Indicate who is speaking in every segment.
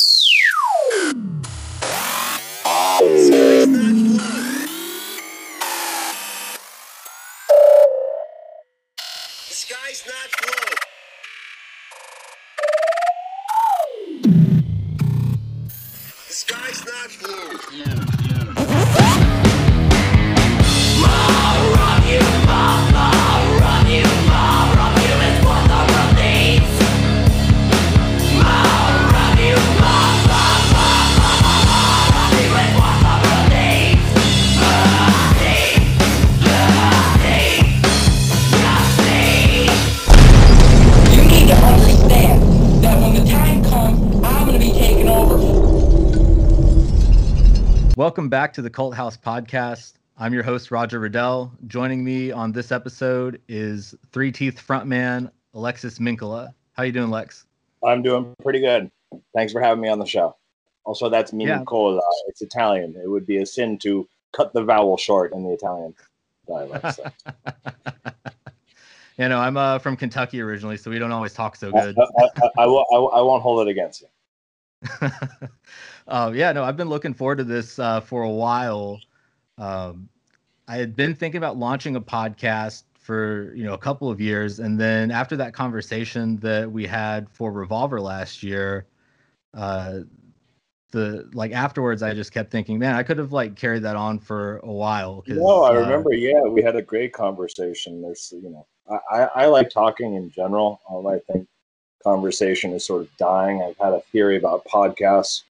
Speaker 1: Yeah. Back to the Cult House podcast. I'm your host, Roger Riddell. Joining me on this episode is Three Teeth frontman Alexis Mincolla. How you doing, Lex?
Speaker 2: I'm doing pretty good. Thanks for having me on the show. Also, that's
Speaker 1: Yeah.
Speaker 2: It's Italian. It would be a sin to cut the vowel short in the Italian dialect. So.
Speaker 1: You know, I'm uh, from Kentucky originally, so we don't always talk so good.
Speaker 2: I, I, I, I, I won't hold it against you.
Speaker 1: uh, yeah, no, I've been looking forward to this uh, for a while. Um, I had been thinking about launching a podcast for you know a couple of years, and then after that conversation that we had for Revolver last year, uh, the like afterwards, I just kept thinking, man, I could have like carried that on for a while.
Speaker 2: No, I
Speaker 1: uh,
Speaker 2: remember. Yeah, we had a great conversation. There's, you know, I, I, I like talking in general. Um, I think conversation is sort of dying. I've had a theory about podcasts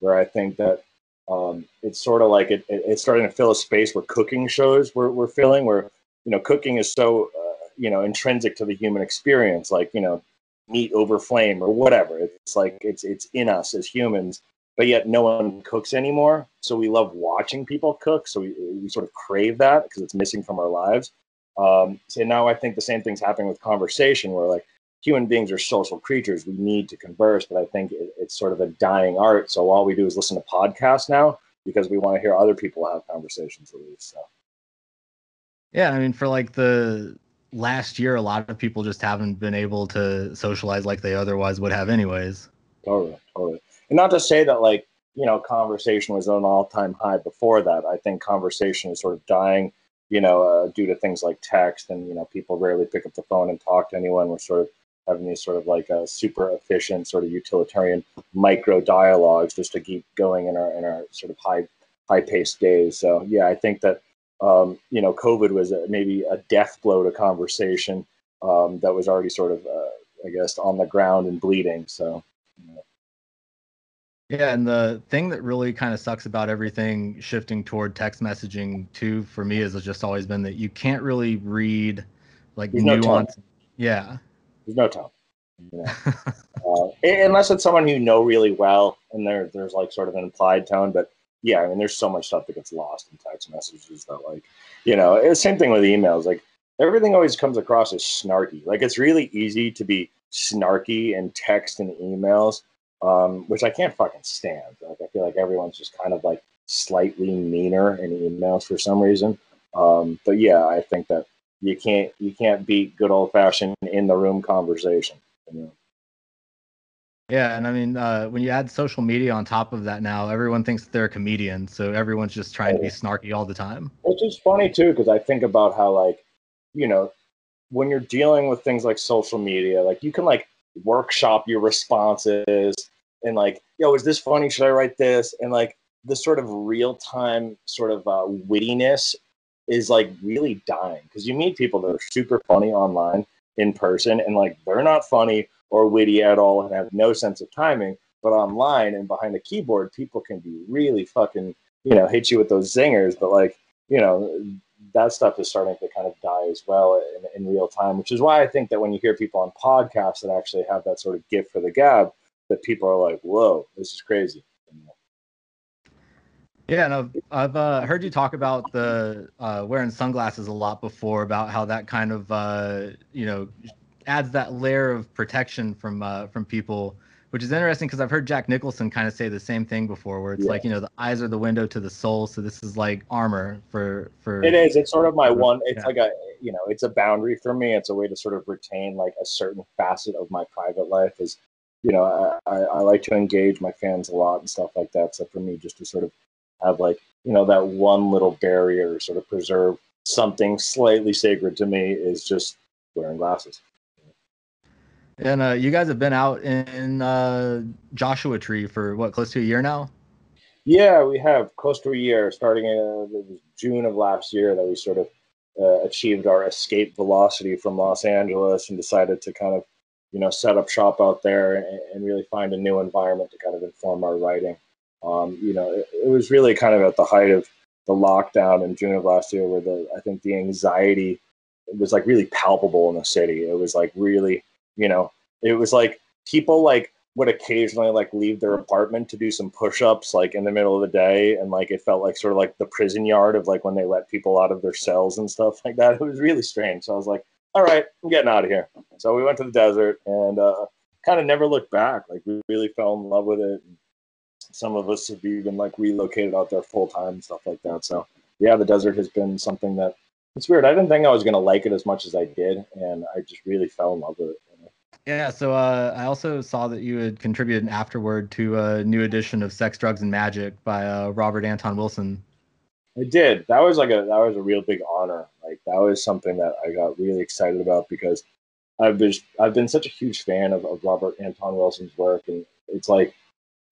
Speaker 2: where I think that um, it's sort of like it, it, it's starting to fill a space where cooking shows we're, we're filling, where, you know, cooking is so, uh, you know, intrinsic to the human experience, like, you know, meat over flame or whatever. It's like it's it's in us as humans, but yet no one cooks anymore. So we love watching people cook. So we, we sort of crave that because it's missing from our lives. Um, so now I think the same thing's happening with conversation, where like human beings are social creatures. We need to converse, but I think it, it's sort of a dying art. So all we do is listen to podcasts now because we want to hear other people have conversations at least. So.
Speaker 1: Yeah, I mean, for like the last year, a lot of people just haven't been able to socialize like they otherwise would have, anyways.
Speaker 2: Totally, totally. And not to say that like, you know, conversation was on an all time high before that. I think conversation is sort of dying, you know, uh, due to things like text and, you know, people rarely pick up the phone and talk to anyone. We're sort of having these sort of like uh, super efficient, sort of utilitarian micro dialogues just to keep going in our in our sort of high high paced days. So yeah, I think that um, you know, COVID was a, maybe a death blow to conversation um, that was already sort of, uh, I guess, on the ground and bleeding. So. you know.
Speaker 1: Yeah, and the thing that really kind of sucks about everything shifting toward text messaging too, for me, has just always been that you can't really read like
Speaker 2: There's no
Speaker 1: nuance. yeah,
Speaker 2: there's no tone. You know? uh, unless it's someone you know really well, and there there's like sort of an implied tone. But yeah, I mean, there's so much stuff that gets lost in text messages that like, you know, it's same thing with emails. Like everything always comes across as snarky. Like it's really easy to be snarky in text and emails, um, which I can't fucking stand. Like I feel like everyone's just kind of like slightly meaner in emails for some reason. Um, but yeah, I think that you can't you can't beat good old fashioned in the room conversation. You know?
Speaker 1: yeah, and I mean, uh, when you add social media on top of that, now everyone thinks that they're a comedian, so everyone's just trying to be snarky all the time.
Speaker 2: Which is funny too, because I think about how like, you know, when you're dealing with things like social media, like you can like workshop your responses and like, yo, is this funny? Should I write this? And like the sort of real time sort of uh, wittiness is like really dying because you meet people that are super funny online in person and like they're not funny or witty at all and have no sense of timing. But online and behind a keyboard, people can be really fucking, you know, hit you with those zingers. But like, you know, that stuff is starting to kind of die as well in, in real time, which is why I think that when you hear people on podcasts that actually have that sort of gift for the gab, that people are like, whoa, this is crazy.
Speaker 1: Yeah, and I've uh, heard you talk about the uh, wearing sunglasses a lot before about how that kind of uh, you know adds that layer of protection from uh, from people, which is interesting because I've heard Jack Nicholson kind of say the same thing before, where it's
Speaker 2: Yeah.
Speaker 1: like you know the eyes are the window to the soul, so this is like armor for for.
Speaker 2: It is. It's sort of my
Speaker 1: Yeah.
Speaker 2: one. It's like a you know, it's a boundary for me. It's a way to sort of retain like a certain facet of my private life. Is you know, I, I, I like to engage my fans a lot and stuff like that. So for me, just to sort of have like, you know, that one little barrier, sort of preserve something slightly sacred to me is just wearing glasses.
Speaker 1: And uh, you guys have been out in uh, Joshua Tree for what, close to a year now?
Speaker 2: Yeah, we have close to a year, starting in it June of last year that we sort of uh, achieved our escape velocity from Los Angeles and decided to kind of, you know, set up shop out there and, and really find a new environment to kind of inform our writing. Um, you know, it, it was really kind of at the height of the lockdown in June of last year, where the I think the anxiety was like really palpable in the city. It was like really, you know, it was like people like would occasionally like leave their apartment to do some push-ups like in the middle of the day. And like it felt like sort of like the prison yard of like when they let people out of their cells and stuff like that. It was really strange. So i was like all right i'm getting out of here. So we went to the desert and uh, kind of never looked back. Like we really fell in love with it some of us have even like relocated out there full time and stuff like that so yeah the desert has been something that it's weird i didn't think i was going to like it as much as i did and i just really fell in love with it
Speaker 1: yeah, so uh, I also saw that you had contributed an afterword to a new edition of Sex, Drugs, and Magic by uh, Robert Anton Wilson.
Speaker 2: I did. That was like a that was a real big honor. Like that was something that I got really excited about because I've been I've been such a huge fan of, of Robert Anton Wilson's work, and it's like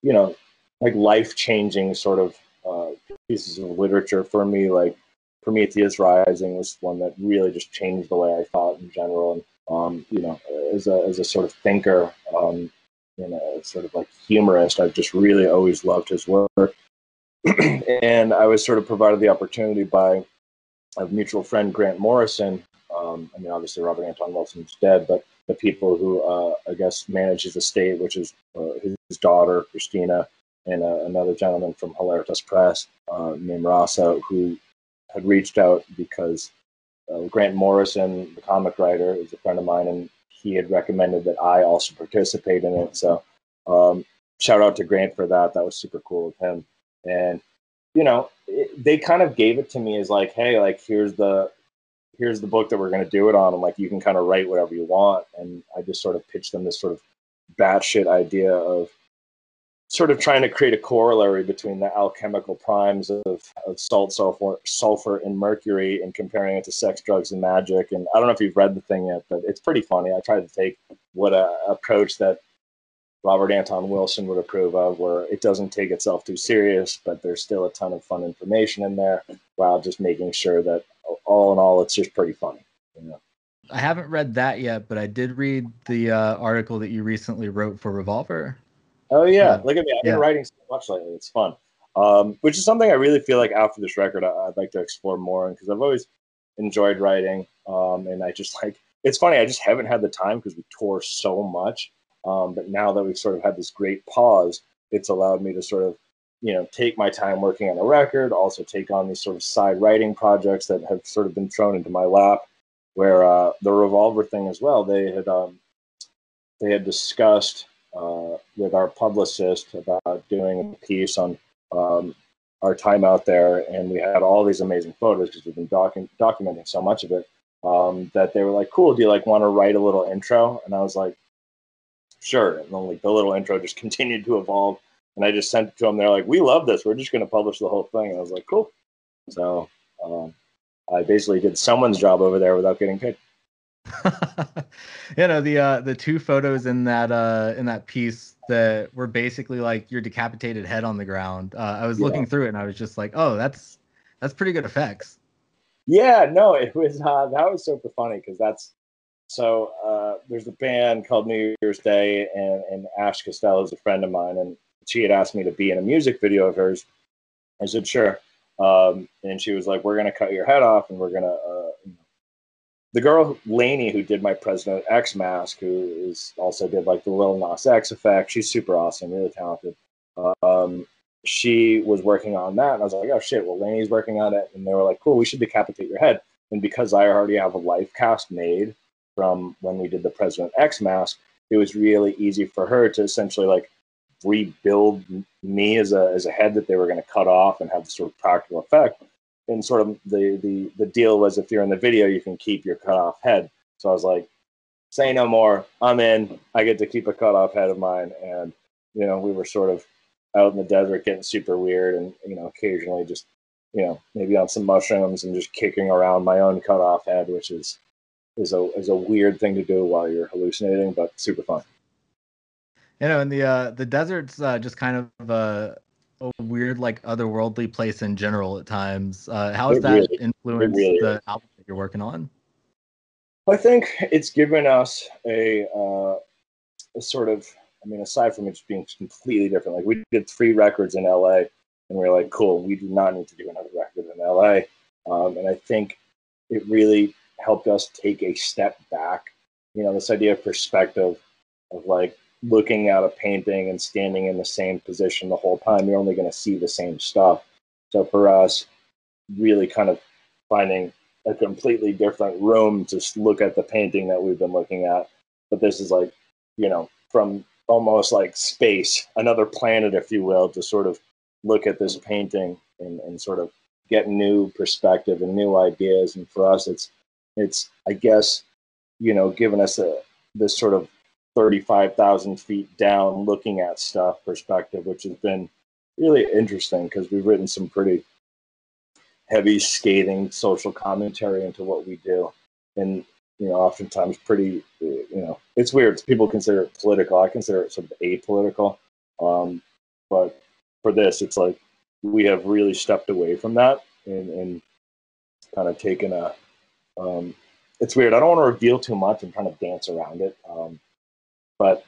Speaker 2: you know like life changing sort of uh, pieces of literature for me. Like Prometheus Rising was one that really just changed the way I thought in general, and um, you know, as a, as a sort of thinker, um, you know, sort of like humorist, I've just really always loved his work. and I was sort of provided the opportunity by a mutual friend, Grant Morrison. Um, I mean, obviously Robert Anton Wilson's dead, but the people who uh, I guess manage his estate, which is uh, his daughter Christina, and uh, another gentleman from Hilaritas Press uh, named Rasa, who had reached out because uh, Grant Morrison, the comic writer, is a friend of mine, and he had recommended that I also participate in it. So, um, shout out to Grant for that. That was super cool of him. And you know, it, they kind of gave it to me as like, hey, like here's the here's the book that we're going to do it on, and like you can kind of write whatever you want. And I just sort of pitched them this sort of batshit idea of sort of trying to create a corollary between the alchemical primes of, of salt, sulfur, sulfur, and mercury, and comparing it to sex, drugs, and magic. And I don't know if you've read the thing yet, but it's pretty funny. I tried to take what a approach that Robert Anton Wilson would approve of, where it doesn't take itself too serious, but there's still a ton of fun information in there, while just making sure that all in all, it's just pretty funny. You know?
Speaker 1: I haven't read that yet, but I did read the uh, article that you recently wrote for Revolver.
Speaker 2: Oh yeah, look at me! I've been writing so much lately. It's fun, um, which is something I really feel like after this record, I, would like to explore more because I've always enjoyed writing, um, and I just like it's funny. I just haven't had the time because we tour so much. Um, but now that we've sort of had this great pause, it's allowed me to sort of you know take my time working on a record, also take on these sort of side writing projects that have sort of been thrown into my lap. Where uh, the revolver thing as well, they had um, they had discussed uh, with our publicist about doing a piece on um, our time out there, and we had all these amazing photos because we've been docu- documenting so much of it. Um, that they were like, "Cool, do you like want to write a little intro?" And I was like, "Sure." And then like the little intro just continued to evolve, and I just sent it to them. They're like, "We love this. We're just going to publish the whole thing." And I was like, "Cool." So um, I basically did someone's job over there without getting paid.
Speaker 1: you know the uh the two photos in that uh in that piece that were basically like your decapitated head on the ground uh, i was yeah. looking through it and i was just like oh that's that's pretty good effects.
Speaker 2: Yeah no it was uh that was super funny because that's so uh there's a band called new year's day and and ash costello is a friend of mine and she had asked me to be in a music video of hers. I said sure. Um and she was like we're gonna cut your head off and we're gonna uh, the girl Lainey who did my President X mask, who is also did like the Lil Nas X effect. She's super awesome, really talented. Um, she was working on that, and I was like, oh shit, well Lainey's working on it, and they were like, cool, we should decapitate your head. And because I already have a life cast made from when we did the President X mask, it was really easy for her to essentially like rebuild me as a as a head that they were going to cut off and have the sort of practical effect and sort of the the the deal was if you're in the video, you can keep your cut off head. So I was like, say no more. I'm in. I get to keep a cut off head of mine. And, you know, we were sort of out in the desert getting super weird and, you know, occasionally just, you know, maybe on some mushrooms and just kicking around my own cut off head, which is, is a, is a weird thing to do while you're hallucinating, but super fun.
Speaker 1: You know, and the uh, the desert's uh, just kind of a, a weird, like otherworldly place in general at times. Uh, how has
Speaker 2: It
Speaker 1: that
Speaker 2: really-
Speaker 1: influenced
Speaker 2: really
Speaker 1: the album that you're working on?
Speaker 2: I think it's given us a, uh, a sort of, I mean, aside from it just being completely different, like we did three records in LA and we are like, cool, we do not need to do another record in LA. Um, and I think it really helped us take a step back. You know, this idea of perspective of like looking at a painting and standing in the same position the whole time, you're only going to see the same stuff. So for us, really kind of finding a completely different room to look at the painting that we've been looking at. But this is like, you know, from almost like space, another planet, if you will, to sort of look at this painting and, and sort of get new perspective and new ideas. And for us, it's, it's, I guess, you know, given us a, this sort of 35,000 feet down looking at stuff perspective, which has been really interesting because we've written some pretty heavy scathing social commentary into what we do. And you know oftentimes pretty you know it's weird. People consider it political. I consider it sort of apolitical. Um, but for this it's like we have really stepped away from that and, and kind of taken a um, it's weird. I don't want to reveal too much i'm trying to dance around it. Um, but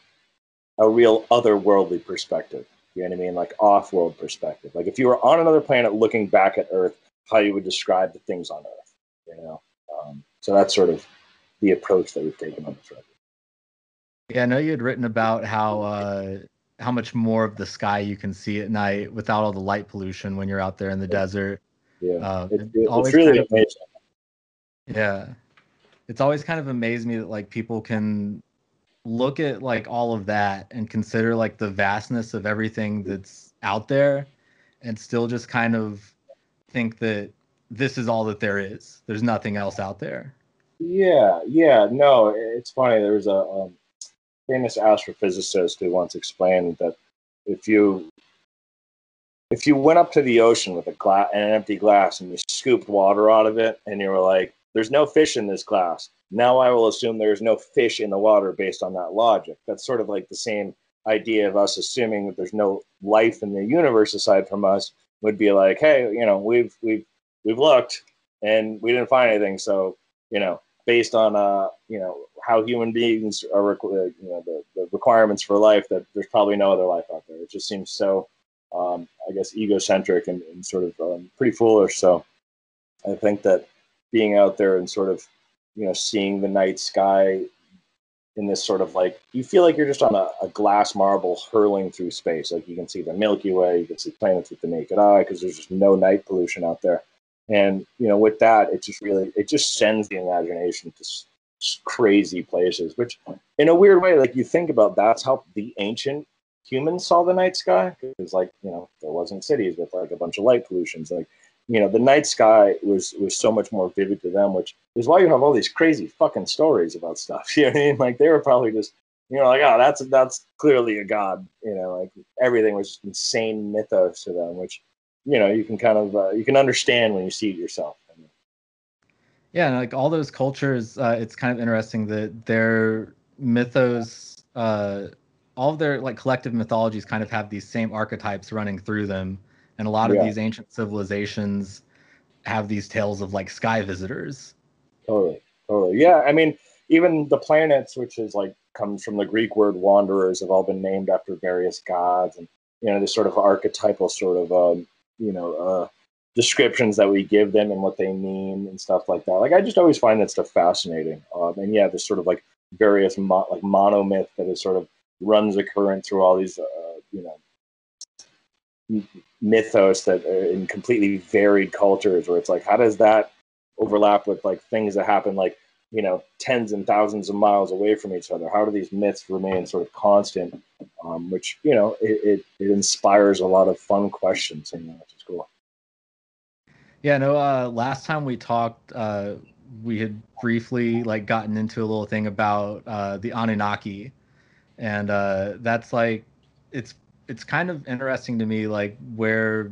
Speaker 2: a real otherworldly perspective you know what i mean like off-world perspective like if you were on another planet looking back at earth how you would describe the things on Earth. You know, um, so that's sort of the approach that we've taken on this record.
Speaker 1: Yeah, I know you had written about how uh, how much more of the sky you can see at night without all the light pollution when you're out there in the desert.
Speaker 2: Yeah,
Speaker 1: Uh,
Speaker 2: it,
Speaker 1: it
Speaker 2: it- it's really
Speaker 1: kind of-
Speaker 2: amazing.
Speaker 1: Yeah. It's always kind of amazed me that like people can look at like all of that and consider like the vastness of everything that's out there and still just kind of think that this is all that there is. There's nothing else out there.
Speaker 2: Yeah, yeah. No, it's funny. There was a um, famous astrophysicist who once explained that if you if you went up to the ocean with a glass an empty glass and you scooped water out of it and you were like, "There's no fish in this glass," now I will assume there's no fish in the water based on that logic. That's sort of like the same idea of us assuming that there's no life in the universe aside from us would be like, "Hey, you know, we've we've we've looked and we didn't find anything, so you know." based on uh, you know how human beings are uh, you know the, the requirements for life that there's probably no other life out there. It just seems so um, I guess egocentric and, and sort of um, pretty foolish. So I think that being out there and sort of you know seeing the night sky in this sort of like you feel like you're just on a, a glass marble hurling through space. Like you can see the Milky Way, you can see planets with the naked eye because there's just no night pollution out there and you know with that it just really it just sends the imagination to crazy places which in a weird way like you think about that's how the ancient humans saw the night sky because like you know there wasn't cities with like a bunch of light pollutions like you know the night sky was was so much more vivid to them which is why you have all these crazy fucking stories about stuff. You know what i mean? Like they were probably just you know like oh that's that's clearly a god. You know like everything was just insane mythos to them which you know you can kind of uh, you can understand when you see it yourself.
Speaker 1: Yeah, and like all those cultures, uh, it's kind of interesting that their mythos, uh, all of their like collective mythologies, kind of have these same archetypes running through them, and a lot of
Speaker 2: Yeah.
Speaker 1: these ancient civilizations have these tales of like sky visitors.
Speaker 2: Totally, totally. Yeah, I mean, even the planets, which is like comes from the Greek word wanderers, have all been named after various gods, and you know, this sort of archetypal sort of um, you know uh, descriptions that we give them and what they mean and stuff like that. Like I just always find that stuff fascinating. Um, and yeah, this sort of like various mo- like monomyth that is sort of runs a current through all these uh, you know mythos that are in completely varied cultures where it's like how does that overlap with like things that happen like you know tens and thousands of miles away from each other how do these myths remain sort of constant um, which you know it, it, it inspires a lot of fun questions and which is cool
Speaker 1: Yeah, no. Uh, last time we talked, uh, we had briefly like gotten into a little thing about uh, the Anunnaki, and uh, that's like it's it's kind of interesting to me like where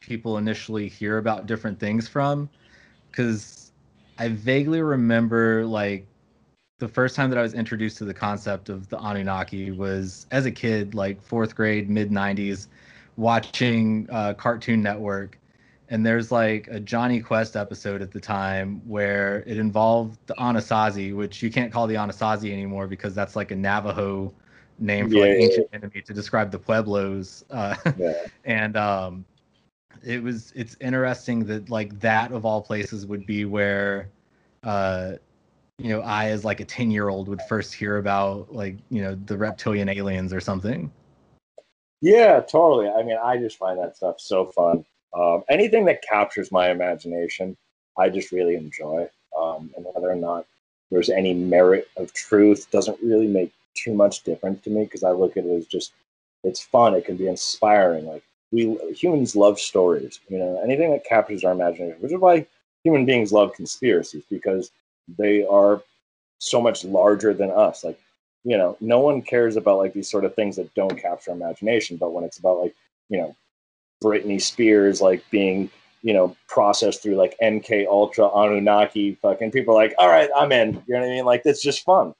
Speaker 1: people initially hear about different things from, because I vaguely remember like the first time that I was introduced to the concept of the Anunnaki was as a kid, like fourth grade, mid '90s, watching uh, Cartoon Network. And there's like a Jonny Quest episode at the time where it involved the Anasazi, which you can't call the Anasazi anymore because that's like a Navajo name for
Speaker 2: Yeah,
Speaker 1: like
Speaker 2: yeah,
Speaker 1: ancient enemy to describe the Pueblos. Uh,
Speaker 2: Yeah.
Speaker 1: and um, it was it's interesting that like that of all places would be where, uh, you know, I as like a ten year old would first hear about like you know the reptilian aliens or something.
Speaker 2: Yeah, totally. I mean, I just find that stuff so fun. Um, anything that captures my imagination, I just really enjoy. Um, and whether or not there's any merit of truth doesn't really make too much difference to me because I look at it as just it's fun. It can be inspiring. Like we humans love stories. You know, anything that captures our imagination, which is why human beings love conspiracies because they are so much larger than us. Like you know, no one cares about like these sort of things that don't capture imagination. But when it's about like, you know, Britney Spears like being, you know, processed through like MK Ultra Anunnaki, fucking people like, all right, I'm in. You know what I mean? Like that's just fun.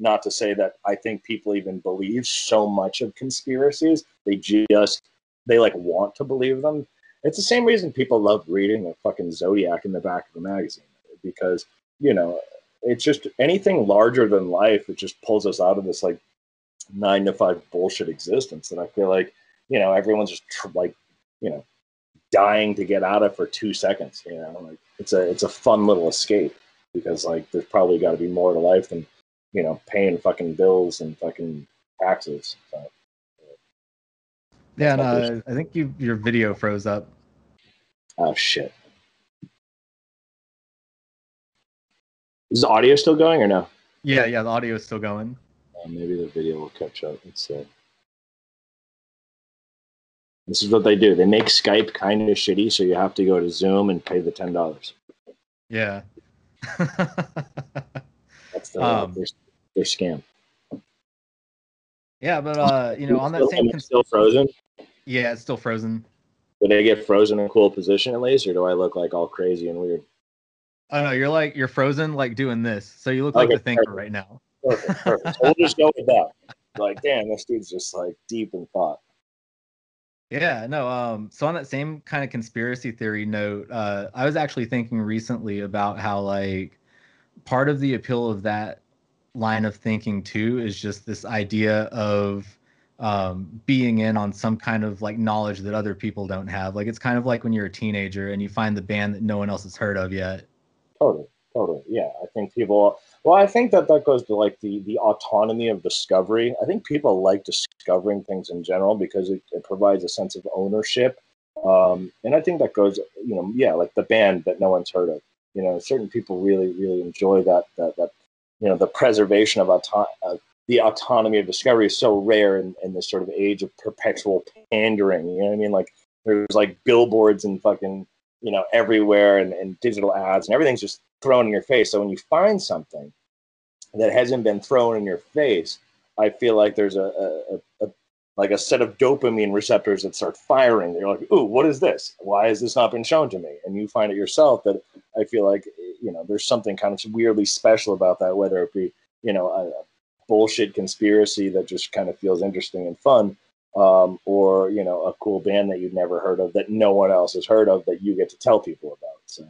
Speaker 2: Not to say that I think people even believe so much of conspiracies. They just they like want to believe them. It's the same reason people love reading a fucking zodiac in the back of a magazine because you know it's just anything larger than life. It just pulls us out of this like nine to five bullshit existence. And I feel like, you know, everyone's just tr- like, you know, dying to get out of for two seconds. You know, like it's a it's a fun little escape because like there's probably got to be more to life than you know paying fucking bills and fucking taxes. So,
Speaker 1: Yeah, no, I think you your video froze up.
Speaker 2: oh shit. Is the audio still going or no?
Speaker 1: Yeah, yeah, the audio is still going.
Speaker 2: Uh, maybe the video will catch up. Let's see. This is what they do. They make Skype kind of shitty, so you have to go to Zoom and pay the ten dollars.
Speaker 1: Yeah.
Speaker 2: That's the,
Speaker 1: Um,
Speaker 2: their, their scam.
Speaker 1: yeah, but uh, you know, on that same
Speaker 2: am I
Speaker 1: cons-
Speaker 2: still frozen.
Speaker 1: yeah, it's still frozen.
Speaker 2: Did I get frozen in a cool position at least, or do I look like all crazy and weird?
Speaker 1: Oh no, you're like you're frozen, like doing this. So you look like
Speaker 2: Okay,
Speaker 1: the thinker
Speaker 2: perfect.
Speaker 1: right now.
Speaker 2: Perfect, perfect. So we'll just go with that. Like, damn, this dude's just like deep in thought.
Speaker 1: Yeah, no. Um, so on that same kind of conspiracy theory note, uh, I was actually thinking recently about how like part of the appeal of that line of thinking too is just this idea of um, being in on some kind of like knowledge that other people don't have. Like it's kind of like when you're a teenager and you find the band that no one else has heard of yet.
Speaker 2: Totally, totally. Yeah, I think people. Well, I think that that goes to like the the autonomy of discovery. I think people like discovering things in general because it, it provides a sense of ownership. Um, and I think that goes, you know, yeah, like the band that no one's heard of. You know, certain people really, really enjoy that. That that you know, the preservation of auto- uh, the autonomy of discovery is so rare in, in this sort of age of perpetual pandering. You know what I mean? Like there's like billboards and fucking you know everywhere and, and digital ads and everything's just thrown in your face so when you find something that hasn't been thrown in your face i feel like there's a, a, a, a like a set of dopamine receptors that start firing. You're like ooh what is this? Why has this not been shown to me? And you find it yourself that i feel like you know there's something kind of weirdly special about that whether it be you know a, a bullshit conspiracy that just kind of feels interesting and fun um, or you know a cool band that you've never heard of that no one else has heard of that you get to tell people about. So.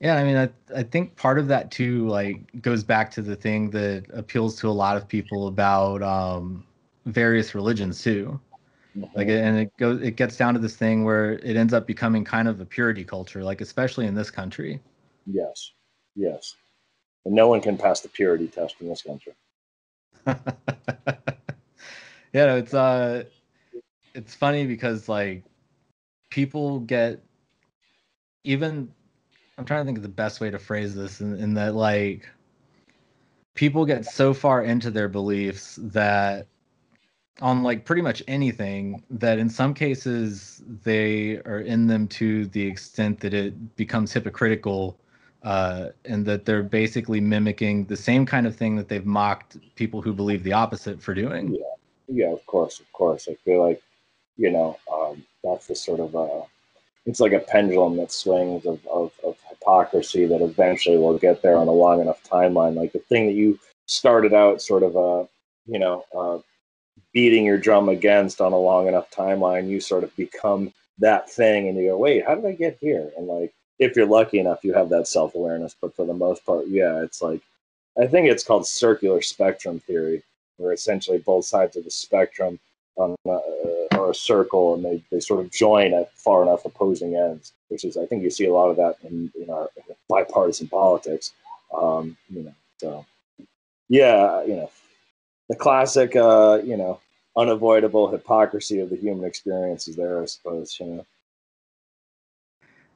Speaker 1: Yeah, I mean, I I think part of that too, like, goes back to the thing that appeals to a lot of people about um, various religions too. Like, and it goes, it gets down to this thing where it ends up becoming kind of a purity culture, like especially in this country.
Speaker 2: yes, yes, and no one can pass the purity test in this country.
Speaker 1: yeah, no, it's uh, it's funny because like people get even. I'm trying to think of the best way to phrase this, in, in that like people get so far into their beliefs that on like pretty much anything that in some cases they are in them to the extent that it becomes hypocritical uh, and that they're basically mimicking the same kind of thing that they've mocked people who believe the opposite for doing.
Speaker 2: Yeah, yeah, of course, of course. I feel like, you know, um, that's the sort of uh, it's like a pendulum that swings of, of, of hypocrisy that eventually will get there on a long enough timeline. Like the thing that you started out sort of, uh, you know, uh, beating your drum against on a long enough timeline, you sort of become that thing and you go, wait, how did I get here? And like, if you're lucky enough, you have that self awareness. But for the most part, yeah, it's like, I think it's called circular spectrum theory, where essentially both sides of the spectrum uh, are a circle and they, they sort of join at far enough opposing ends, which is, I think you see a lot of that in, in our bipartisan politics. Um, you know, so yeah, you know, the classic, uh, you know, unavoidable hypocrisy of the human experience is there, I suppose. You know.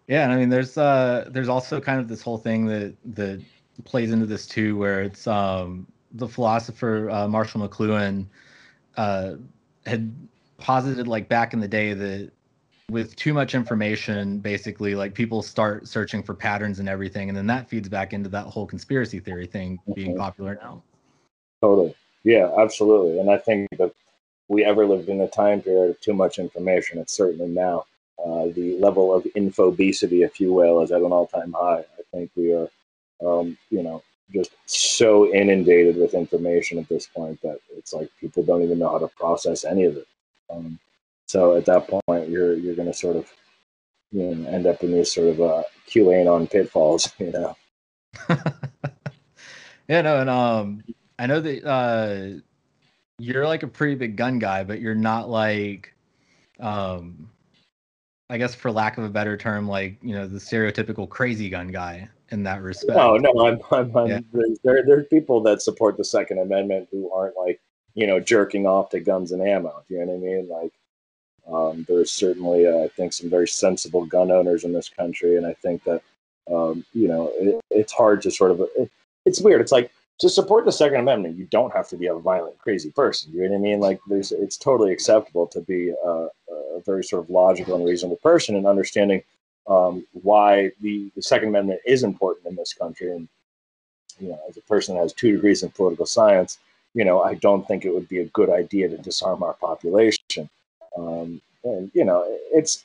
Speaker 1: Yeah, and I mean, there's uh, there's also kind of this whole thing that that plays into this too, where it's um, the philosopher uh, Marshall McLuhan uh, had posited like back in the day that with too much information, basically, like people start searching for patterns and everything, and then that feeds back into that whole conspiracy theory thing being
Speaker 2: Mhm.
Speaker 1: popular now.
Speaker 2: Totally. Yeah, absolutely. And I think that we ever lived in a time period of too much information. It's certainly now. Uh, the level of infobesity, if you will, is at an all-time high. I think we are, um, you know, just so inundated with information at this point that it's like people don't even know how to process any of it. Um, so at that point, you're you're going to sort of, you know, end up in these sort of uh, QAnon pitfalls. You know.
Speaker 1: yeah, no, and um, I know that uh, you're like a pretty big gun guy, but you're not like, um, I guess for lack of a better term, like you know the stereotypical crazy gun guy in that respect.
Speaker 2: No, no, I'm, I'm, I'm
Speaker 1: Yeah.
Speaker 2: there's, there, there are people that support the Second Amendment who aren't like, you know, jerking off to guns and ammo. Do you know what I mean? Like, um, there's certainly, uh, I think, some very sensible gun owners in this country, and I think that, um, you know, it, it's hard to sort of, it, it's weird. It's like to support the Second Amendment, you don't have to be a violent, crazy person. You know what I mean? Like, there's, it's totally acceptable to be a, a very sort of logical and reasonable person and understanding um, why the, the Second Amendment is important in this country. And, you know, as a person that has two degrees in political science, you know, I don't think it would be a good idea to disarm our population. Um, and, you know, it's,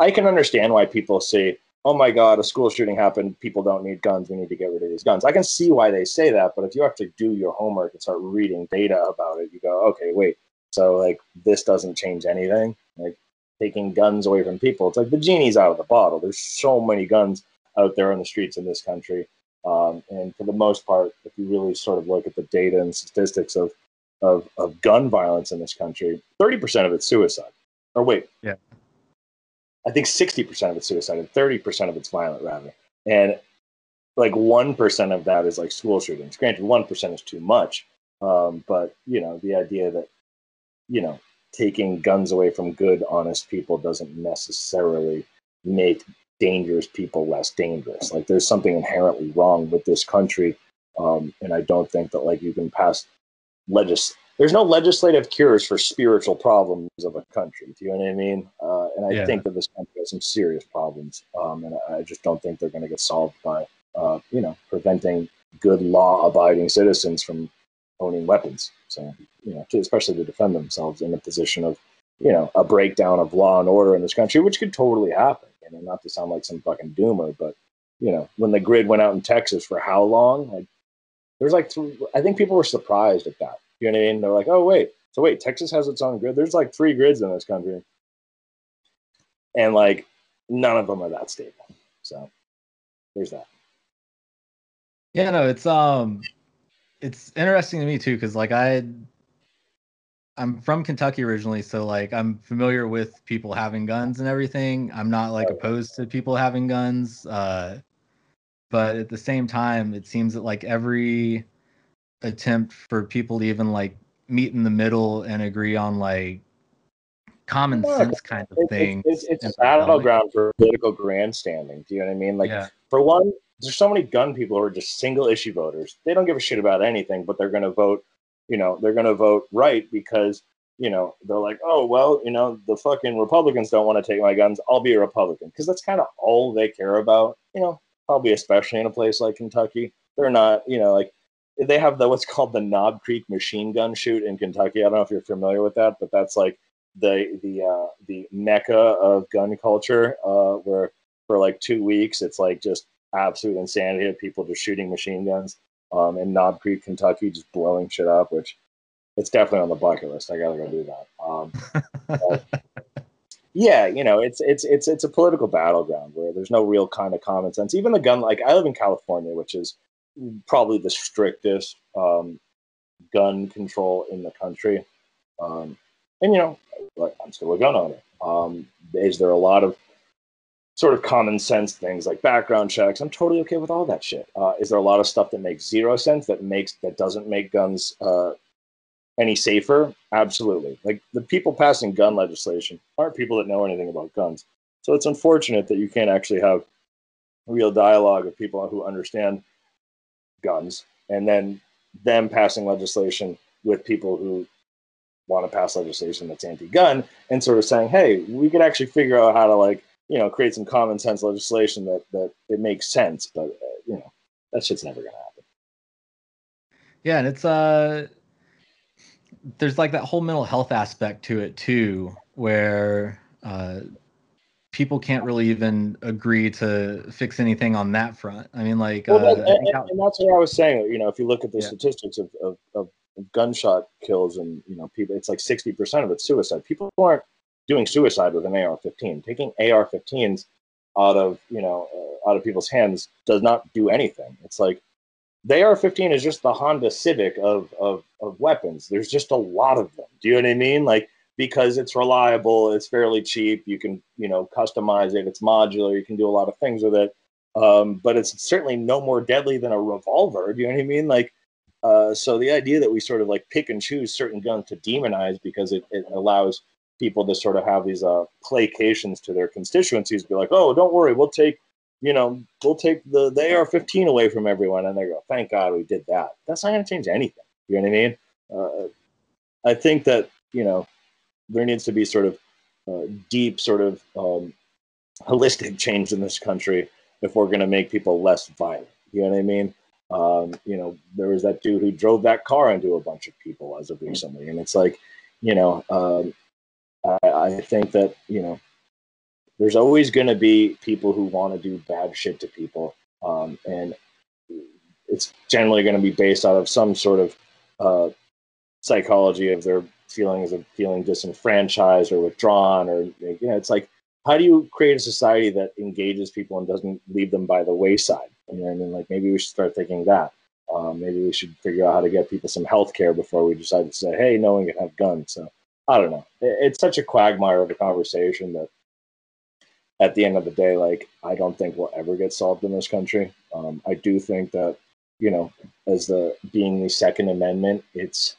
Speaker 2: I can understand why people say, oh my God, a school shooting happened. People don't need guns. We need to get rid of these guns. I can see why they say that. But if you have to do your homework and start reading data about it, you go, okay, wait. So, like, this doesn't change anything. Like, taking guns away from people. It's like the genie's out of the bottle. There's so many guns out there on the streets in this country. Um, and for the most part, if you really sort of look at the data and statistics of, of, of gun violence in this country, 30% of it's suicide. Or wait.
Speaker 1: Yeah.
Speaker 2: I think 60% of it's suicide and 30% of it's violent, rather. And like 1% of that is like school shootings. Granted, 1% is too much. Um, but, you know, the idea that, you know, taking guns away from good, honest people doesn't necessarily make dangerous people less dangerous. Like there's something inherently wrong with this country, um, and I don't think that like you can pass legis. There's no legislative cures for spiritual problems of a country. Do you know what I mean? Uh, and I
Speaker 1: Yeah.
Speaker 2: think that this country has some serious problems, um, and I just don't think they're going to get solved by uh, you know preventing good law-abiding citizens from owning weapons. So you know, to, especially to defend themselves in a position of you know a breakdown of law and order in this country, which could totally happen. You know, not to sound like some fucking doomer, but you know, when the grid went out in Texas for how long? Like, there's like three, I think people were surprised at that. You know what I mean? They're like, oh wait, so wait, Texas has its own grid. There's like three grids in this country, and like none of them are that stable. So there's that.
Speaker 1: Yeah, no, it's um, it's interesting to me too, because like I, I'm from Kentucky originally, so like I'm familiar with people having guns and everything. I'm not like opposed to people having guns, uh, but at the same time, it seems that like every attempt for people to even like meet in the middle and agree on like common
Speaker 2: Yeah,
Speaker 1: sense kind of thing.
Speaker 2: it's, it's, it's a battleground for political grandstanding. Do you know what I mean? Like,
Speaker 1: yeah,
Speaker 2: for one, there's so many gun people who are just single issue voters. They don't give a shit about anything, but they're going to vote. You know, they're going to vote right because you know, they're like, oh, well, you know, the fucking Republicans don't want to take my guns. I'll be a Republican. Because that's kind of all they care about, you know, probably especially in a place like Kentucky. They're not, you know, like they have the what's called the Knob Creek machine gun shoot in Kentucky. I don't know if you're familiar with that, but that's like the the uh, the mecca of gun culture, uh, where for like two weeks it's like just absolute insanity of people just shooting machine guns um, in Knob Creek, Kentucky, just blowing shit up, which it's definitely on the bucket list. I gotta go do that. Um, yeah, you know, it's it's it's it's a political battleground where there's no real kind of common sense. Even the gun, like I live in California, which is probably the strictest um, gun control in the country. Um, and you know, I'm still a gun owner. Um, is there a lot of sort of common sense things like background checks? I'm totally okay with all that shit. Uh, is there a lot of stuff that makes zero sense that makes that doesn't make guns uh, any safer? Absolutely. Like the people passing gun legislation aren't people that know anything about guns. So it's unfortunate that you can't actually have real dialogue of people who understand guns and then them passing legislation with people who want to pass legislation that's anti-gun and sort of saying, hey, we could actually figure out how to like, you know, create some common sense legislation that that it makes sense, but uh, you know, that shit's never gonna happen.
Speaker 1: Yeah, and it's uh there's like that whole mental health aspect to it too, where uh, people can't really even agree to fix anything on that front. I mean, like,
Speaker 2: well,
Speaker 1: uh,
Speaker 2: and, and, and, that's what I was saying. You know, if you look at the
Speaker 1: Yeah.
Speaker 2: statistics of, of, of gunshot kills and you know people, it's like sixty percent of it's suicide. People aren't doing suicide with an AR-15. Taking AR-15s out of you know uh, out of people's hands does not do anything. It's like the AR-15 is just the Honda Civic of, of of weapons. There's just a lot of them. Do you know what I mean? Like because it's reliable, it's fairly cheap. You can you know customize it. It's modular. You can do a lot of things with it. Um, but it's certainly no more deadly than a revolver. Do you know what I mean? Like uh, so the idea that we sort of like pick and choose certain guns to demonize because it, it allows people to sort of have these uh, placations to their constituencies, be like, oh, don't worry, we'll take, you know, we'll take the, the AR-15 away from everyone, and they go, thank God we did that. That's not going to change anything. You know what I mean? Uh, I think that you know there needs to be sort of uh, deep, sort of um, holistic change in this country if we're going to make people less violent. You know what I mean? Um, you know, there was that dude who drove that car into a bunch of people as of recently, and it's like, you know, um, I, I think that you know, there's always going to be people who want to do bad shit to people, um, and it's generally going to be based out of some sort of uh, psychology of their feelings of feeling disenfranchised or withdrawn, or you know, it's like how do you create a society that engages people and doesn't leave them by the wayside? You know I mean? Like maybe we should start thinking that. Um, maybe we should figure out how to get people some health care before we decide to say, hey, no one can have guns. So I don't know. It, it's such a quagmire of a conversation that at the end of the day, like I don't think will ever get solved in this country. Um, I do think that, you know, as the being the Second Amendment, it's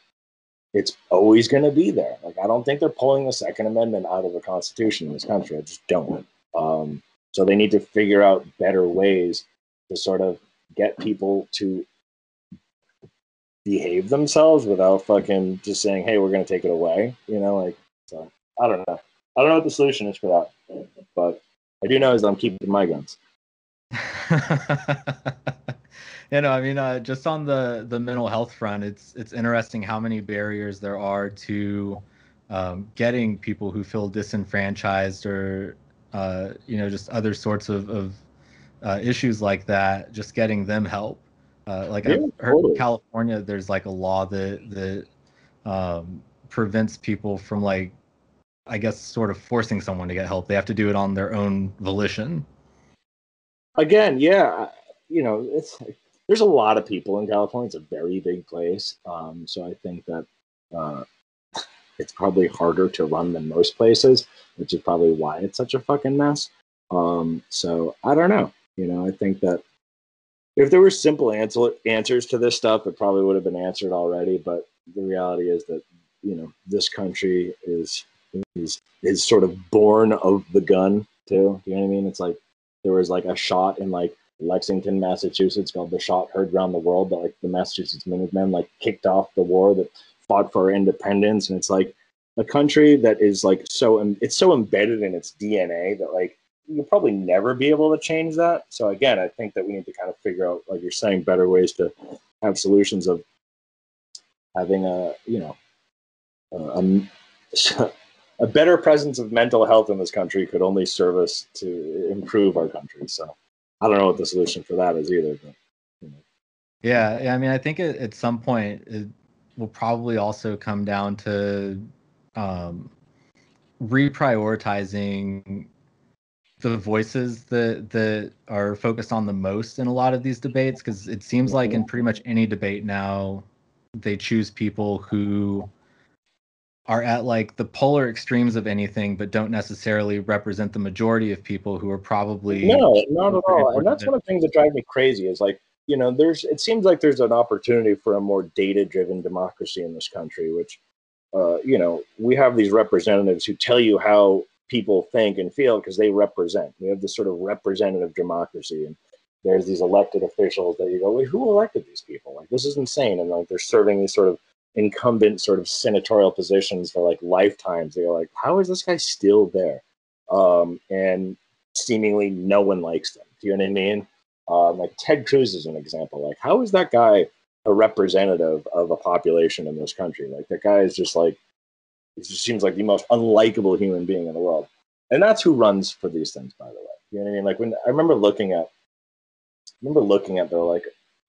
Speaker 2: it's always going to be there. Like I don't think they're pulling the Second Amendment out of the Constitution in this country. I just don't. Um, so they need to figure out better ways to sort of get people to behave themselves without fucking just saying, "Hey, we're going to take it away." You know, like so. I don't know. I don't know what the solution is for that, but I do know is I'm keeping my guns.
Speaker 1: you know, I mean, uh, just on the the mental health front, it's it's interesting how many barriers there are to um, getting people who feel disenfranchised or uh, you know just other sorts of, of uh, issues like that. Just getting them help. Uh, like
Speaker 2: Yeah,
Speaker 1: I've heard in. California, there's like a law that that um, prevents people from like, I guess, sort of forcing someone to get help. They have to do it on their own volition.
Speaker 2: again, yeah, you know, it's there's a lot of people in California. It's a very big place, um, so I think that uh, it's probably harder to run than most places, which is probably why it's such a fucking mess. Um, so I don't know. You know, I think that if there were simple answer, answers to this stuff, it probably would have been answered already. But the reality is that you know this country is is is sort of born of the gun too. You know what I mean? It's like there was like a shot in like Lexington, Massachusetts called the shot heard around the world that like the Massachusetts Minutemen like kicked off the war that fought for independence. And it's like a country that is like so it's so embedded in its DNA that like you'll probably never be able to change that. So again, I think that we need to kind of figure out, like you're saying, better ways to have solutions of having a you know a, a, a better presence of mental health in this country could only serve us to improve our country. So I don't know what the solution for that is either. But you know.
Speaker 1: Yeah, yeah. I mean, I think at, at some point it will probably also come down to um, reprioritizing the voices that that are focused on the most in a lot of these debates because it seems like in pretty much any debate now they choose people who are at like the polar extremes of anything but don't necessarily represent the majority of people who are probably
Speaker 2: No, not at all. And that's one of the things that drives me crazy is like, you know, there's it seems like there's an opportunity for a more data driven democracy in this country, which uh, you know, we have these representatives who tell you how people think and feel because they represent. We have this sort of representative democracy and there's these elected officials that you go, wait, who elected these people? Like this is insane. And like they're serving these sort of incumbent sort of senatorial positions for like lifetimes. They're like, how is this guy still there? Um, and seemingly no one likes them. Do you know what I mean? Um, like Ted Cruz is an example. Like, how is that guy a representative of a population in this country? Like, that guy is just like, it just seems like the most unlikable human being in the world. And that's who runs for these things, by the way. You know what I mean? Like, when I remember looking at, I remember looking at the like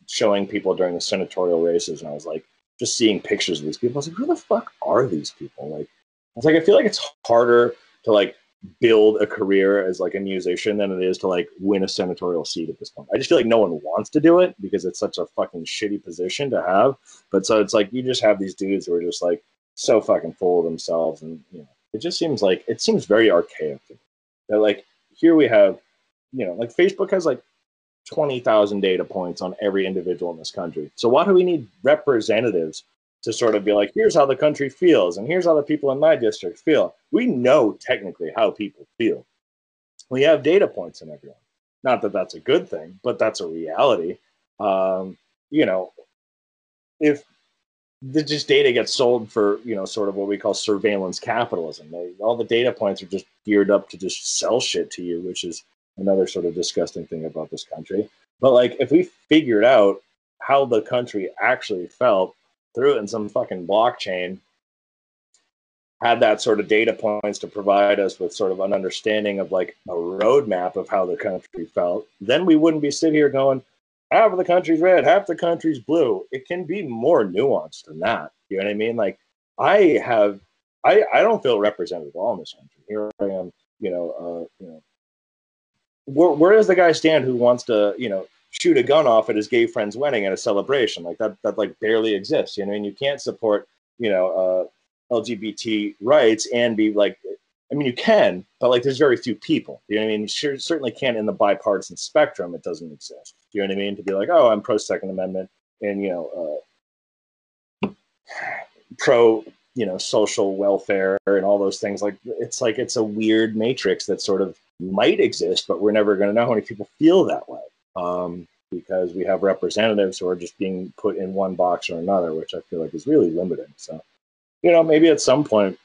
Speaker 2: showing people during the senatorial races, and I was like, just seeing pictures of these people. I was like, who the fuck are these people? Like, I was like, I feel like it's harder to like build a career as like a musician than it is to like win a senatorial seat at this point. I just feel like no one wants to do it because it's such a fucking shitty position to have. But so it's like you just have these dudes who are just like so fucking full of themselves, and you know, it just seems like it seems very archaic. That like here we have, you know, like Facebook has like 20,000 data points on every individual in this country. So why do we need representatives to sort of be like, here's how the country feels, and here's how the people in my district feel? We know technically how people feel. We have data points in everyone. Not that that's a good thing, but that's a reality. Um, you know, if the just data gets sold for you know sort of what we call surveillance capitalism, they, all the data points are just geared up to just sell shit to you, which is another sort of disgusting thing about this country. But like, if we figured out how the country actually felt, through it in some fucking blockchain, had that sort of data points to provide us with sort of an understanding of like a roadmap of how the country felt, then we wouldn't be sitting here going, half of the country's red, half the country's blue. It can be more nuanced than that. You know what I mean? Like, I have, I, I don't feel represented at all in this country. Here I am, you know, uh, you know, where, where does the guy stand who wants to, you know, shoot a gun off at his gay friend's wedding at a celebration? Like that, that like barely exists. You know, and you can't support, you know, uh, LGBT rights and be like, I mean, you can, but like, there's very few people. You know what I mean? You certainly can't in the bipartisan spectrum. It doesn't exist. You know what I mean? To be like, oh, I'm pro Second Amendment and you know, uh, pro you know social welfare and all those things. Like, it's like it's a weird matrix that sort of might exist, but we're never going to know how many people feel that way um, because we have representatives who are just being put in one box or another, which I feel like is really limiting. So, you know, maybe at some point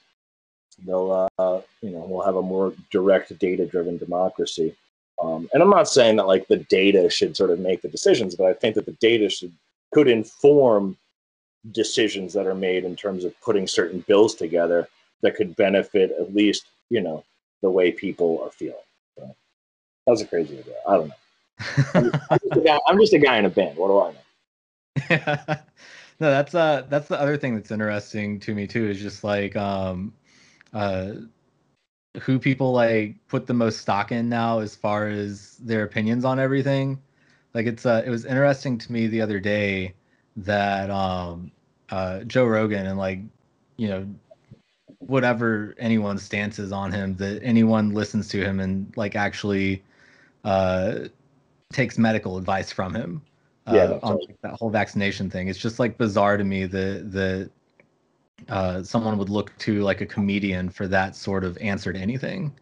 Speaker 2: they'll, uh, you know, we'll have a more direct data-driven democracy. Um, and I'm not saying that like the data should sort of make the decisions, but I think that the data should could inform decisions that are made in terms of putting certain bills together that could benefit at least you know the way people are feeling. That was a crazy idea. I don't know. I'm, just guy, I'm just a guy in a band. What do I know?
Speaker 1: no, that's uh that's the other thing that's interesting to me too is just like um uh who people like put the most stock in now as far as their opinions on everything. Like it's uh it was interesting to me the other day that um uh Joe Rogan and like you know whatever anyone's stances on him that anyone listens to him and like actually uh takes medical advice from him. Uh,
Speaker 2: Yeah,
Speaker 1: on
Speaker 2: right.
Speaker 1: that whole vaccination thing. It's just like bizarre to me that that uh someone would look to like a comedian for that sort of answer to anything.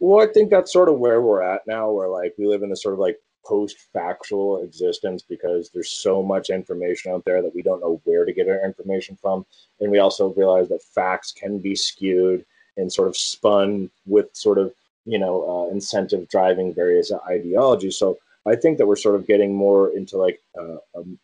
Speaker 2: Well, I think that's sort of where we're at now, where like we live in this sort of like post-factual existence because there's so much information out there that we don't know where to get our information from, and we also realize that facts can be skewed and sort of spun with sort of you know uh, incentive driving various ideologies. So I think that we're sort of getting more into like uh, um,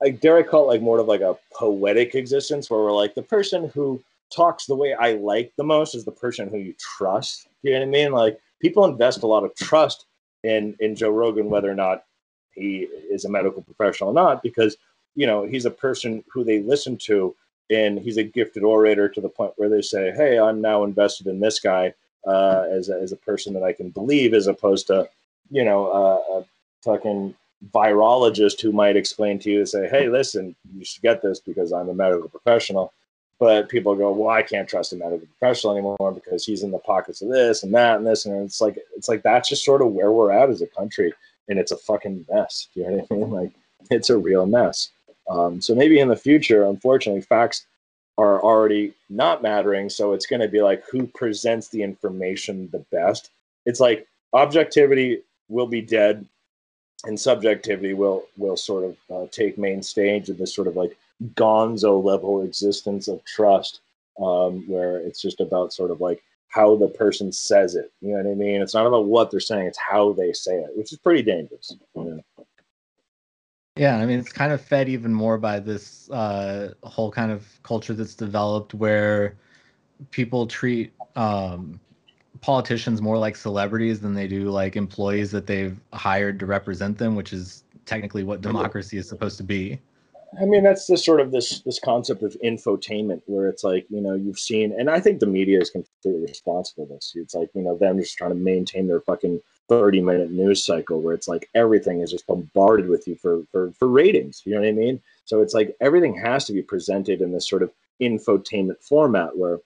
Speaker 2: like dare I call it like more of like a poetic existence where we're like the person who talks the way I like the most is the person who you trust. You know what I mean? Like people invest a lot of trust in in Joe Rogan, whether or not he is a medical professional or not, because you know he's a person who they listen to, and he's a gifted orator to the point where they say, "Hey, I'm now invested in this guy uh, as a, as a person that I can believe," as opposed to you know a fucking virologist who might explain to you and say, "Hey, listen, you should get this because I'm a medical professional." But people go, "Well, I can't trust a medical professional anymore because he's in the pockets of this and that and this," and it's like it's like that's just sort of where we're at as a country, and it's a fucking mess. Do you know what I mean? Like it's a real mess. Um, so maybe in the future, unfortunately, facts are already not mattering. So it's going to be like who presents the information the best. It's like objectivity will be dead and subjectivity will will sort of uh, take main stage in this sort of like gonzo level existence of trust um, where it's just about sort of like how the person says it you know what i mean it's not about what they're saying it's how they say it which is pretty dangerous you know?
Speaker 1: Yeah, I mean it's kind of fed even more by this uh, whole kind of culture that's developed where people treat um, politicians more like celebrities than they do like employees that they've hired to represent them, which is technically what democracy is supposed to be.
Speaker 2: I mean, that's the sort of this this concept of infotainment, where it's like you know you've seen, and I think the media is completely responsible for this. It's like you know them just trying to maintain their fucking thirty minute news cycle, where it's like everything is just bombarded with you for for for ratings. You know what I mean? So it's like everything has to be presented in this sort of infotainment format, where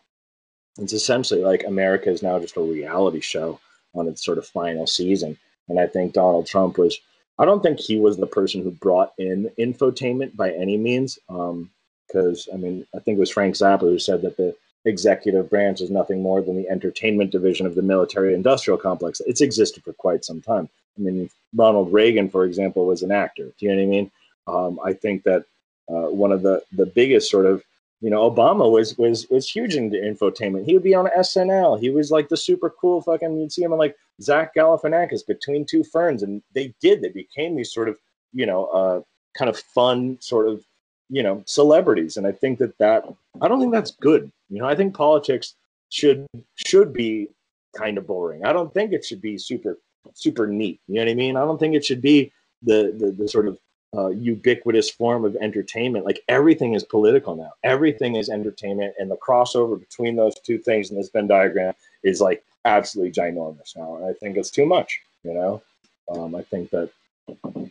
Speaker 2: it's essentially like America is now just a reality show on its sort of final season. And I think Donald Trump was I don't think he was the person who brought in infotainment by any means. Because, um, I mean, I think it was Frank Zappa who said that the executive branch is nothing more than the entertainment division of the military industrial complex. It's existed for quite some time. I mean, Ronald Reagan, for example, was an actor. Do you know what I mean? Um, I think that uh, one of the, the biggest sort of you know, Obama was was was huge into infotainment. He would be on SNL. He was like the super cool fucking. You'd see him on like Zach Galifianakis between two ferns, and they did. They became these sort of you know uh, kind of fun sort of you know celebrities. And I think that that I don't think that's good. You know, I think politics should should be kind of boring. I don't think it should be super super neat. You know what I mean? I don't think it should be the the, the sort of uh, ubiquitous form of entertainment. Like everything is political now. Everything is entertainment, and the crossover between those two things in this Venn diagram is like absolutely ginormous now. And I think it's too much. You know, um, I think that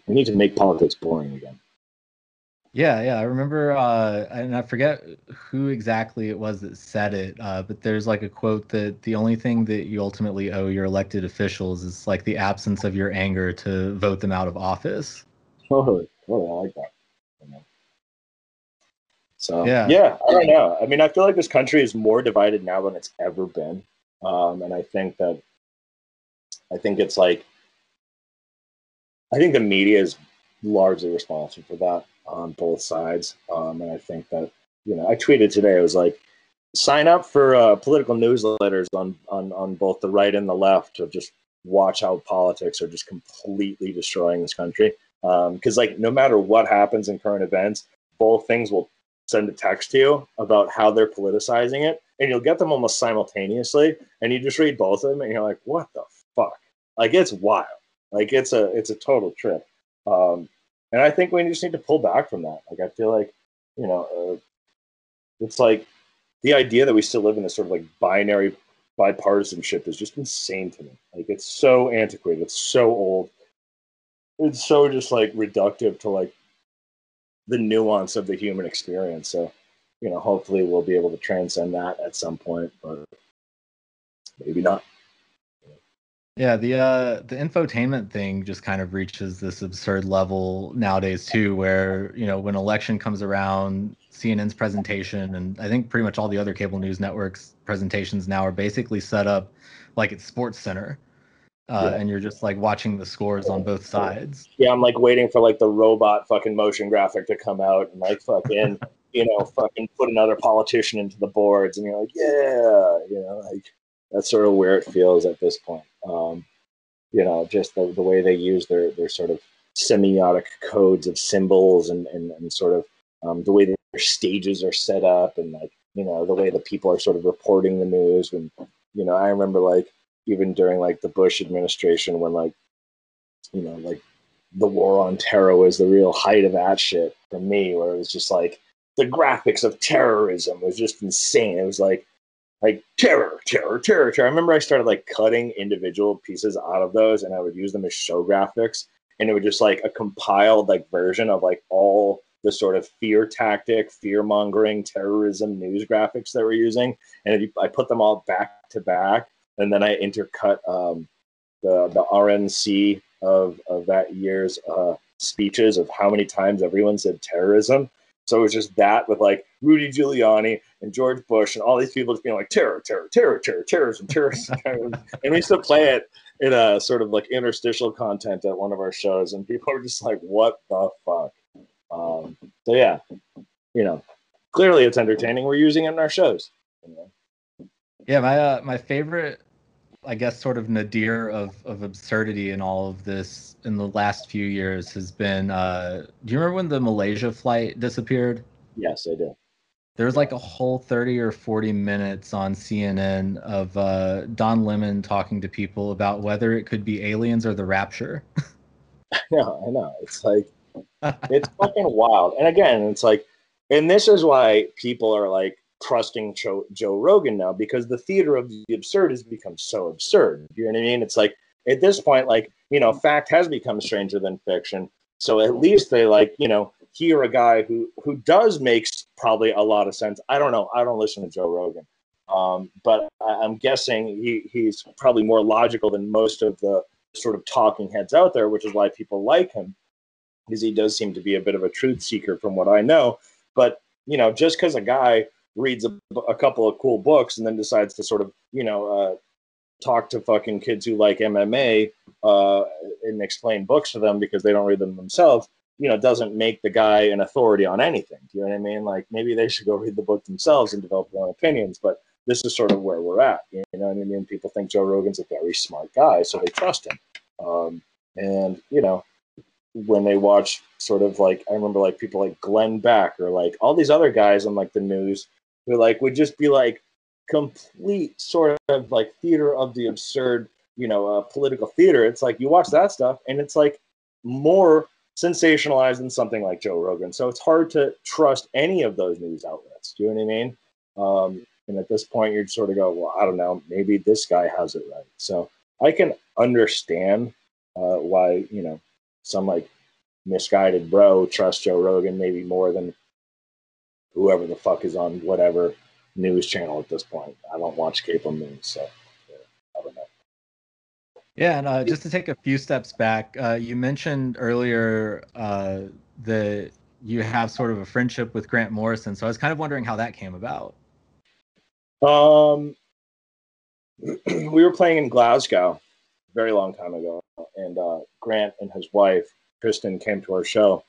Speaker 2: we need to make politics boring again.
Speaker 1: Yeah, yeah. I remember, uh, and I forget who exactly it was that said it, uh, but there's like a quote that the only thing that you ultimately owe your elected officials is like the absence of your anger to vote them out of office.
Speaker 2: Totally. Totally, I like that. So yeah. yeah, I don't know. I mean, I feel like this country is more divided now than it's ever been, um, and I think that I think it's like I think the media is largely responsible for that on both sides, um, and I think that you know I tweeted today. I was like, sign up for uh, political newsletters on on on both the right and the left to just watch how politics are just completely destroying this country. Because um, like no matter what happens in current events both things will send a text to you about how they're politicizing it and you'll get them almost simultaneously and you just read both of them and you're like what the fuck? Like it's wild. Like it's a it's a total trip. Um, and i think we just need to pull back from that like i feel like you know uh, it's like the idea that we still live in this sort of like binary bipartisanship is just insane to me like it's so antiquated it's so old it's so just like reductive to like the nuance of the human experience. So, you know, hopefully we'll be able to transcend that at some point, but maybe not.
Speaker 1: Yeah, the uh the infotainment thing just kind of reaches this absurd level nowadays too, where you know when election comes around, CNN's presentation and I think pretty much all the other cable news networks presentations now are basically set up like it's Sports Center uh,
Speaker 2: Yeah.
Speaker 1: and you're just like watching the scores on both sides.
Speaker 2: Yeah, I'm like waiting for like the robot fucking motion graphic to come out and like fucking, you know, fucking put another politician into the boards, and you're like, yeah, you know, like that's sort of where it feels at this point. Um, you know, just the, the way they use their their sort of semiotic codes of symbols and and, and sort of um, the way their stages are set up and like you know the way the people are sort of reporting the news when you know i remember like even during like the bush administration when like you know like the war on terror was the real height of that shit for me where it was just like the graphics of terrorism was just insane. It was like like terror terror terror terror i remember i started like cutting individual pieces out of those and i would use them as show graphics and it would just like a compiled like version of like all the sort of fear tactic, fear mongering, terrorism news graphics that we're using, and you, I put them all back to back, and then I intercut um, the the RNC of of that year's uh, speeches of how many times everyone said terrorism. So it was just that with like Rudy Giuliani and George Bush and all these people just being like terror, terror, terror, terror, terrorism, terrorism, terrorism. and we used to play it in a sort of like interstitial content at one of our shows, and people were just like, "What the fuck." Um, so yeah, you know, clearly it's entertaining. We're using it in our shows. you know.
Speaker 1: Yeah, my uh, my favorite, I guess, sort of nadir of of absurdity in all of this in the last few years has been. Uh, do you remember when the Malaysia flight disappeared?
Speaker 2: Yes, I do.
Speaker 1: There was like a whole 30 or 40 minutes on CNN of uh, Don Lemon talking to people about whether it could be aliens or the rapture.
Speaker 2: No, I know. It's like it's fucking wild. And again, it's like, and this is why people are like trusting Joe Rogan now because the theater of the absurd has become so absurd. You know what I mean? It's like at this point, like you know, fact has become stranger than fiction. So at least they like you know hear a guy who who does makes probably a lot of sense. I don't know. I don't listen to Joe Rogan, um, but I, I'm guessing he he's probably more logical than most of the sort of talking heads out there, which is why people like him because he does seem to be a bit of a truth seeker from what I know. But you know, just because a guy reads a, a couple of cool books and then decides to sort of you know uh, talk to fucking kids who like MMA uh, and explain books to them because they don't read them themselves, you know, doesn't make the guy an authority on anything. Do you know what I mean? Like maybe they should go read the book themselves and develop their own opinions. But this is sort of where we're at. You know what I mean? People think Joe Rogan's a very smart guy, so they trust him. Um, and you know, when they watch sort of like I remember like people like Glenn Beck or like all these other guys on like the news who like would just be like complete sort of like theater of the absurd, you know, uh, political theater. It's like you watch that stuff and it's like more sensationalized than something like Joe Rogan. So it's hard to trust any of those news outlets. Do you know what I mean? Um, and at this point, you'd sort of go, well, I don't know, maybe this guy has it right. So I can understand uh, why you know some like misguided bro trust Joe Rogan maybe more than whoever the fuck is on whatever news channel at this point. I don't watch cable news, so Yeah,
Speaker 1: and uh, just to take a few steps back, uh, you mentioned earlier uh, that you have sort of a friendship with Grant Morrison. So I was kind of wondering how that came about.
Speaker 2: Um, we were playing in Glasgow a very long time ago, and uh, Grant and his wife Kristan came to our show,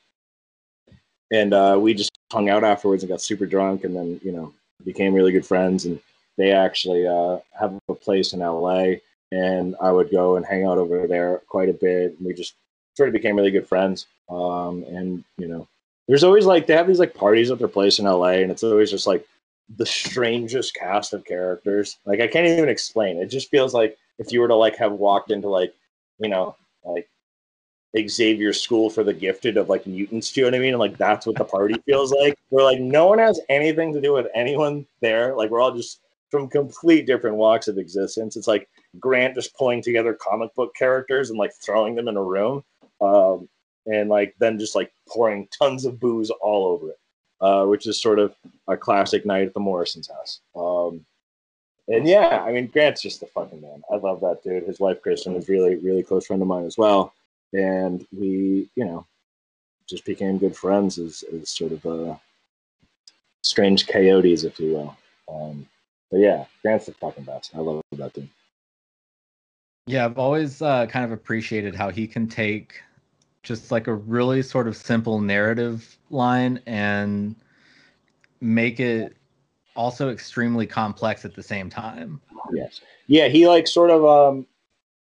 Speaker 2: and uh, we just hung out afterwards and got super drunk, and then you know became really good friends. And they actually uh, have a place in LA, and I would go and hang out over there quite a bit. And we just sort of became really good friends. Um, and you know, there's always like they have these like parties at their place in LA, and it's always just like the strangest cast of characters. Like I can't even explain. It just feels like if you were to like have walked into like, you know, like Xavier School for the Gifted of like mutants. Do you know what I mean? And like that's what the party feels like. We're like no one has anything to do with anyone there. Like we're all just from complete different walks of existence. It's like Grant just pulling together comic book characters and like throwing them in a room, um, and like then just like pouring tons of booze all over it uh, which is sort of a classic night at the Morrison's house. Um, and yeah, I mean, Grant's just the fucking man. I love that dude. His wife Kristan is really, really close friend of mine as well, and we, you know, just became good friends as, as sort of uh, strange coyotes, if you will. Um, but yeah, Grant's the fucking best. I love that dude.
Speaker 1: Yeah, I've always uh, kind of appreciated how he can take just like a really sort of simple narrative line and make it also extremely complex at the same time.
Speaker 2: Yes. Yeah, he like sort of um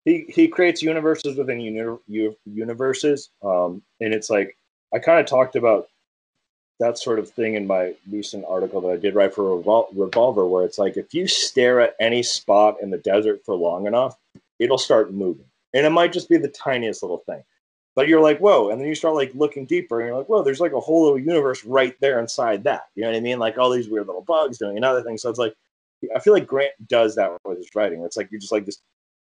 Speaker 2: he he creates universes within uni- universes um and it's like I kind of talked about that sort of thing in my recent article that I did write for Revol- Revolver where it's like if you stare at any spot in the desert for long enough, it'll start moving. And it might just be the tiniest little thing. But you're like, whoa, and then you start like looking deeper, and you're like, whoa, there's like a whole little universe right there inside that. You know what I mean? Like all these weird little bugs doing another thing. So it's like, I feel like Grant does that with his writing. It's like you're just like this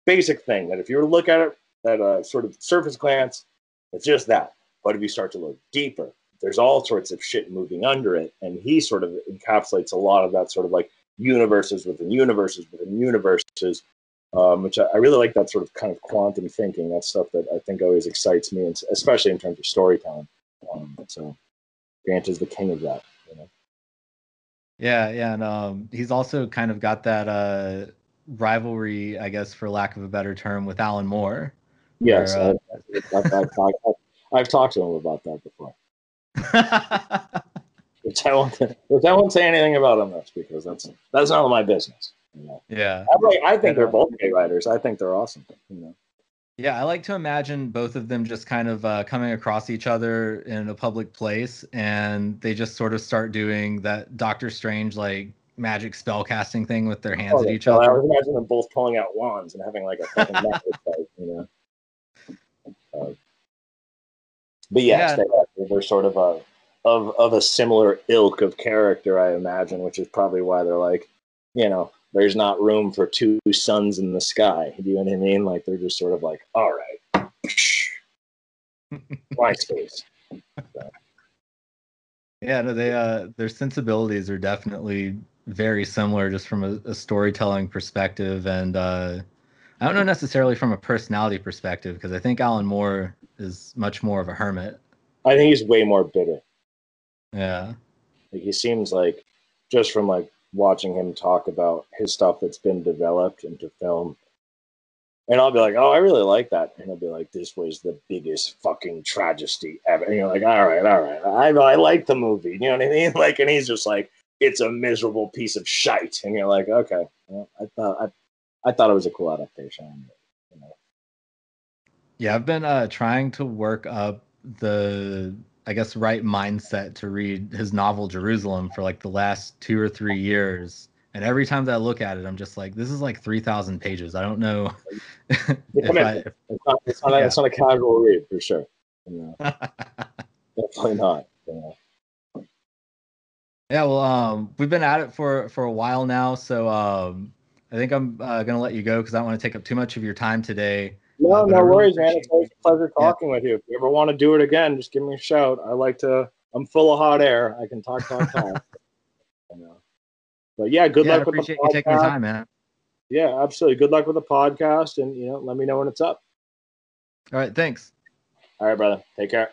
Speaker 2: basic thing that if you were to look at it at a sort of surface glance, it's just that. But if you start to look deeper, there's all sorts of shit moving under it, and he sort of encapsulates a lot of that sort of like universes within universes within universes um, which I, I, really like that sort of kind of quantum thinking. That's stuff that I think always excites me, and especially in terms of storytelling. Um, so Grant is the king of that. You know?
Speaker 1: Yeah, yeah, and um, he's also kind of got that uh, rivalry, I guess, for lack of a better term, with Alan Moore.
Speaker 2: Yes, where, uh, I've, I've, talked, I've, talked to him about that before. which I won't, which I won't say anything about on this because that's that's none of my business. You know?
Speaker 1: Yeah.
Speaker 2: I, like, I think they're both great writers. I think they're awesome. You know.
Speaker 1: Yeah, I like to imagine both of them just kind of uh, coming across each other in a public place, and they just sort of start doing that Doctor Strange like magic spell casting thing with their hands oh, at each
Speaker 2: so
Speaker 1: other.
Speaker 2: I was imagining them both pulling out wands and having like a fucking necklace fight, you know. Uh, but yes, yeah. they, they're sort of a of of a similar ilk of character, I imagine, which is probably why they're like, you know, there's not room for two suns in the sky. Do you know what I mean? Like they're just sort of like, all right, my space. So.
Speaker 1: Yeah, no, they uh, their sensibilities are definitely very similar, just from a, a storytelling perspective, and uh, I don't know necessarily from a personality perspective because I think Alan Moore is much more of a hermit.
Speaker 2: I think he's way more bitter.
Speaker 1: Yeah,
Speaker 2: like he seems like just from like watching him talk about his stuff that's been developed into film. And I'll be like, oh, I really like that. And he'll be like, this was the biggest fucking tragedy ever. And you're like, all right, all right. I, I like the movie. You know what I mean? Like, and he's just like, it's a miserable piece of shite. And you're like, okay. Well, I thought I, I thought it was a cool adaptation. You know.
Speaker 1: Yeah, I've been uh, trying to work up the I guess, right mindset to read his novel Jerusalem for like the last two or three years. And every time that I look at it, I'm just like, this is like 3,000 pages. I don't know.
Speaker 2: I, it's, not, it's, not, yeah. it's, not, a casual read for sure. Definitely not. Yeah.
Speaker 1: yeah, well, um, we've been at it for, for a while now. So um, I think I'm uh, going to let you go because I don't want to take up too much of your time today.
Speaker 2: No, uh, no worries, man. It's always a pleasure talking yeah. with you. If you ever want to do it again, just give me a shout. I like to. I'm full of hot air. I can talk, talk, talk. you know. But yeah, good
Speaker 1: yeah,
Speaker 2: luck with the
Speaker 1: podcast. you taking your time, man.
Speaker 2: Yeah, absolutely. Good luck with the podcast, and you know, let me know when it's up.
Speaker 1: All right, thanks.
Speaker 2: All right, brother. Take care.